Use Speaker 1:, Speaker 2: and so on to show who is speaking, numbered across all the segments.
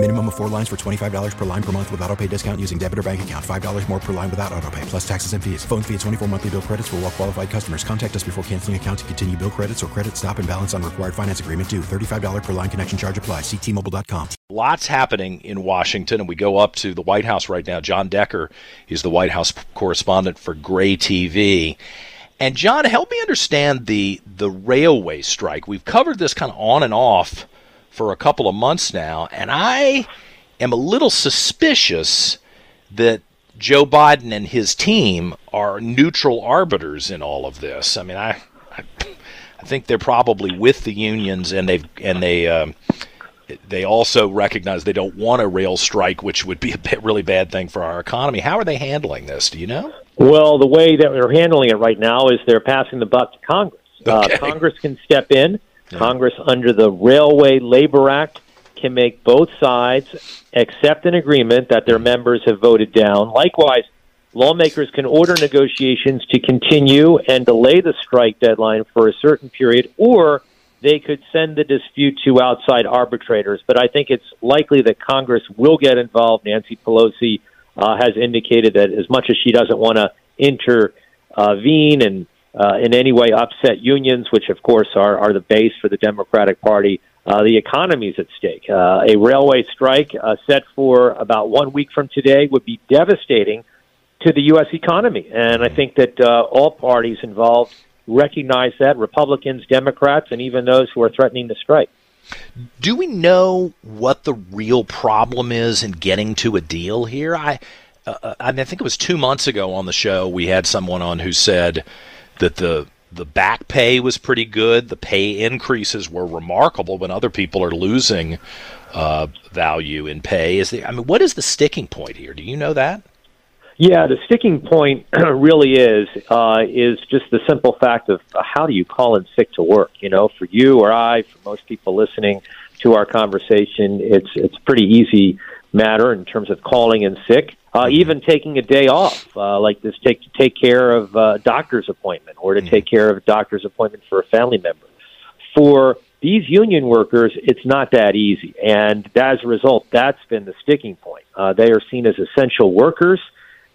Speaker 1: Minimum of four lines for $25 per line per month with auto pay discount using debit or bank account. $5 more per line without auto pay, plus taxes and fees. Phone fee at 24 monthly bill credits for all well qualified customers. Contact us before canceling account to continue bill credits or credit stop and balance on required finance agreement due. $35 per line connection charge apply. Ctmobile.com.
Speaker 2: Lots happening in Washington, and we go up to the White House right now. John Decker is the White House correspondent for Gray TV. And John, help me understand the the railway strike. We've covered this kind of on and off for a couple of months now, and I am a little suspicious that Joe Biden and his team are neutral arbiters in all of this. I mean, I, I, I think they're probably with the unions, and they've and they. Um, they also recognize they don't want a rail strike, which would be a bit, really bad thing for our economy. How are they handling this? Do you know?
Speaker 3: Well, the way that they're handling it right now is they're passing the buck to Congress. Okay. Uh, Congress can step in. Congress, under the Railway Labor Act, can make both sides accept an agreement that their members have voted down. Likewise, lawmakers can order negotiations to continue and delay the strike deadline for a certain period, or they could send the dispute to outside arbitrators. But I think it's likely that Congress will get involved. Nancy Pelosi uh, has indicated that as much as she doesn't want to intervene and uh, in any way upset unions, which of course are, are the base for the Democratic Party, uh, the economy is at stake. Uh, a railway strike uh, set for about one week from today would be devastating to the U.S. economy. And I think that uh, all parties involved recognize that Republicans, Democrats, and even those who are threatening to strike.
Speaker 2: Do we know what the real problem is in getting to a deal here? I, uh, I mean, I think it was two months ago on the show we had someone on who said that the the back pay was pretty good. The pay increases were remarkable when other people are losing uh, value in pay. Is the I mean, what is the sticking point here? Do you know that?
Speaker 3: Yeah, the sticking point really is uh, is just the simple fact of uh, how do you call in sick to work? You know, for you or I, for most people listening to our conversation, it's it's pretty easy matter in terms of calling in sick uh, mm-hmm. even taking a day off, uh, like this, take to take care of a uh, doctor's appointment or to mm-hmm. take care of a doctor's appointment for a family member. For these union workers, it's not that easy, and as a result, that's been the sticking point. Uh, they are seen as essential workers,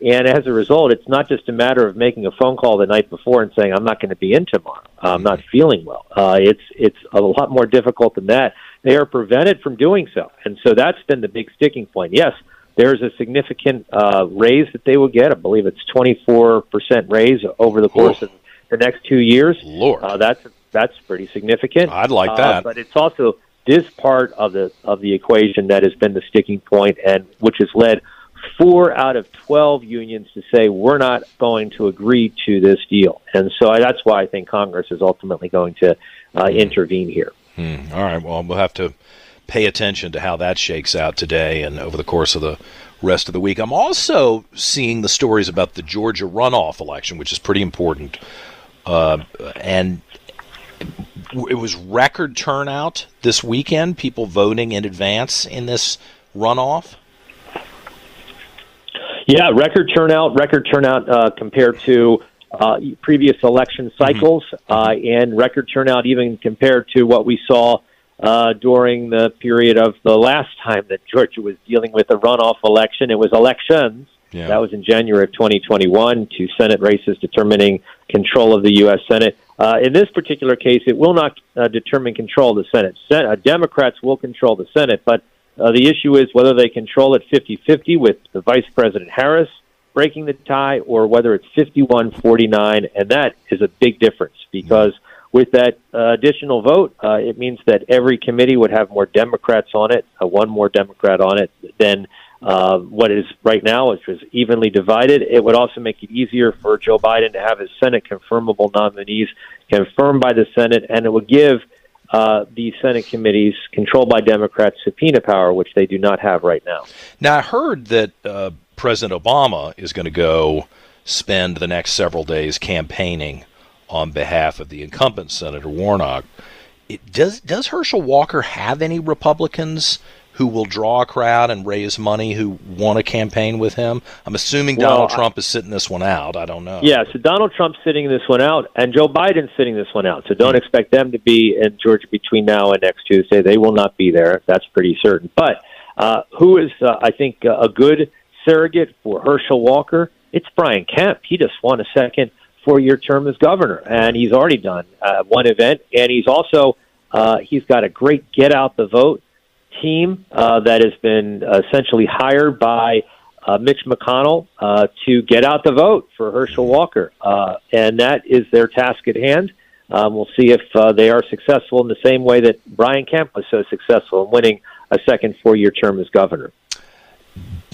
Speaker 3: and as a result, it's not just a matter of making a phone call the night before and saying, "I'm not going to be in tomorrow. I'm not mm-hmm. feeling well." Uh, it's it's a lot more difficult than that. They are prevented from doing so, and so that's been the big sticking point. Yes there's a significant uh, raise that they will get. I believe it's 24% raise over the course Ooh. of the next two years.
Speaker 2: Lord,
Speaker 3: uh, that's that's pretty significant.
Speaker 2: I'd like uh, that.
Speaker 3: Uh, but it's also this part of the of the equation that has been the sticking point, and which has led four out of 12 unions to say we're not going to agree to this deal. And so I, that's why I think Congress is ultimately going to uh, intervene here.
Speaker 2: Hmm. All right. Well, we'll have to pay attention to how that shakes out today and over the course of the rest of the week. I'm also seeing the stories about the Georgia runoff election, which is pretty important. Uh, and it was record turnout this weekend, people voting in advance in this runoff.
Speaker 3: Yeah, record turnout, record turnout uh, compared to uh, previous election cycles, mm-hmm. uh, and record turnout even compared to what we saw uh, during the period of the last time that Georgia was dealing with a runoff election. It was elections. Yeah. That was in January of 2021 two Senate races determining control of the U.S. Senate. Uh, in this particular case, it will not uh, determine control of the Senate. Sen- uh, Democrats will control the Senate, but uh, the issue is whether they control it 50 50 with the Vice President Harris breaking the tie or whether it's 51 49. And that is a big difference because with that uh, additional vote, uh, it means that every committee would have more Democrats on it, uh, one more Democrat on it than uh, what is right now, which is evenly divided. It would also make it easier for Joe Biden to have his Senate confirmable nominees confirmed by the Senate, and it would give uh, the Senate committees controlled by Democrats subpoena power, which they do not have right now.
Speaker 2: Now, I heard that uh, President Obama is going to go spend the next several days campaigning on behalf of the incumbent Senator Warnock. It, does does Herschel Walker have any Republicans who will draw a crowd and raise money who want to campaign with him? I'm assuming
Speaker 3: Well,
Speaker 2: Donald
Speaker 3: I-
Speaker 2: Trump is sitting this one out. I don't know.
Speaker 3: Yeah, so Donald Trump's sitting this one out, and Joe Biden's sitting this one out. So don't expect them to be in Georgia between now and next Tuesday. They will not be there. That's pretty certain. But uh, who is, uh, I think, uh, a good surrogate for Herschel Walker? It's Brian Kemp. He just won a second four-year term as governor, and he's already done uh, one event, and he's also uh, he's got a great get out the vote team uh, that has been essentially hired by uh, Mitch McConnell uh, to get out the vote for Herschel Walker, uh, and that is their task at hand. Um, we'll see if uh, they are successful in the same way that Brian Kemp was so successful in winning a second four-year term as governor.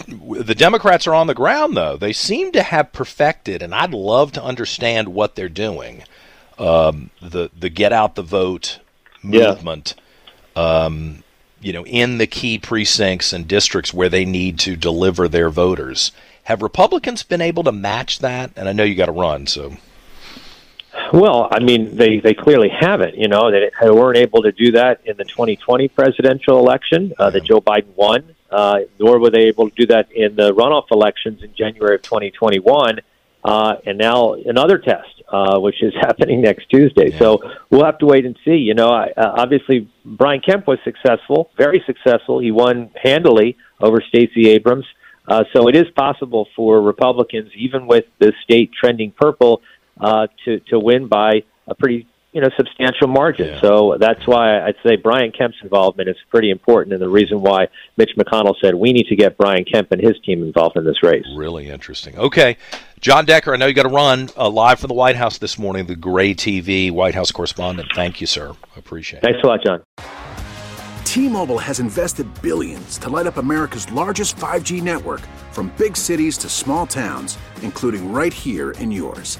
Speaker 2: The Democrats are on the ground, though. They seem to have perfected, and I'd love to understand what they're doing. Um, the the get out the vote
Speaker 3: Yeah.
Speaker 2: movement, um, you know, in the key precincts and districts where they need to deliver their voters. Have Republicans been able to match that? And I know you got to run, so
Speaker 3: Well, I mean, they they clearly haven't. You know, they, they weren't able to do that in the 2020 presidential election uh, that Joe Biden won, uh, nor were they able to do that in the runoff elections in January of 2021. Uh, and now another test, uh, which is happening next Tuesday. So we'll have to wait and see. You know, I, uh, obviously Brian Kemp was successful, very successful. He won handily over Stacey Abrams. Uh, so it is possible for Republicans, even with the state trending purple, uh, to to win by a pretty you know substantial margin.
Speaker 2: Yeah.
Speaker 3: So that's why I'd say Brian Kemp's involvement is pretty important, and the reason why Mitch McConnell said we need to get Brian Kemp and his team involved in this race.
Speaker 2: really interesting. Okay, John Decker, I know you got to run uh, live from the White House this morning. The Gray TV White House correspondent. Thank you, sir. Appreciate it.
Speaker 3: Thanks a lot, John.
Speaker 4: T-Mobile has invested billions to light up America's largest 5G network from big cities to small towns, including right here in yours.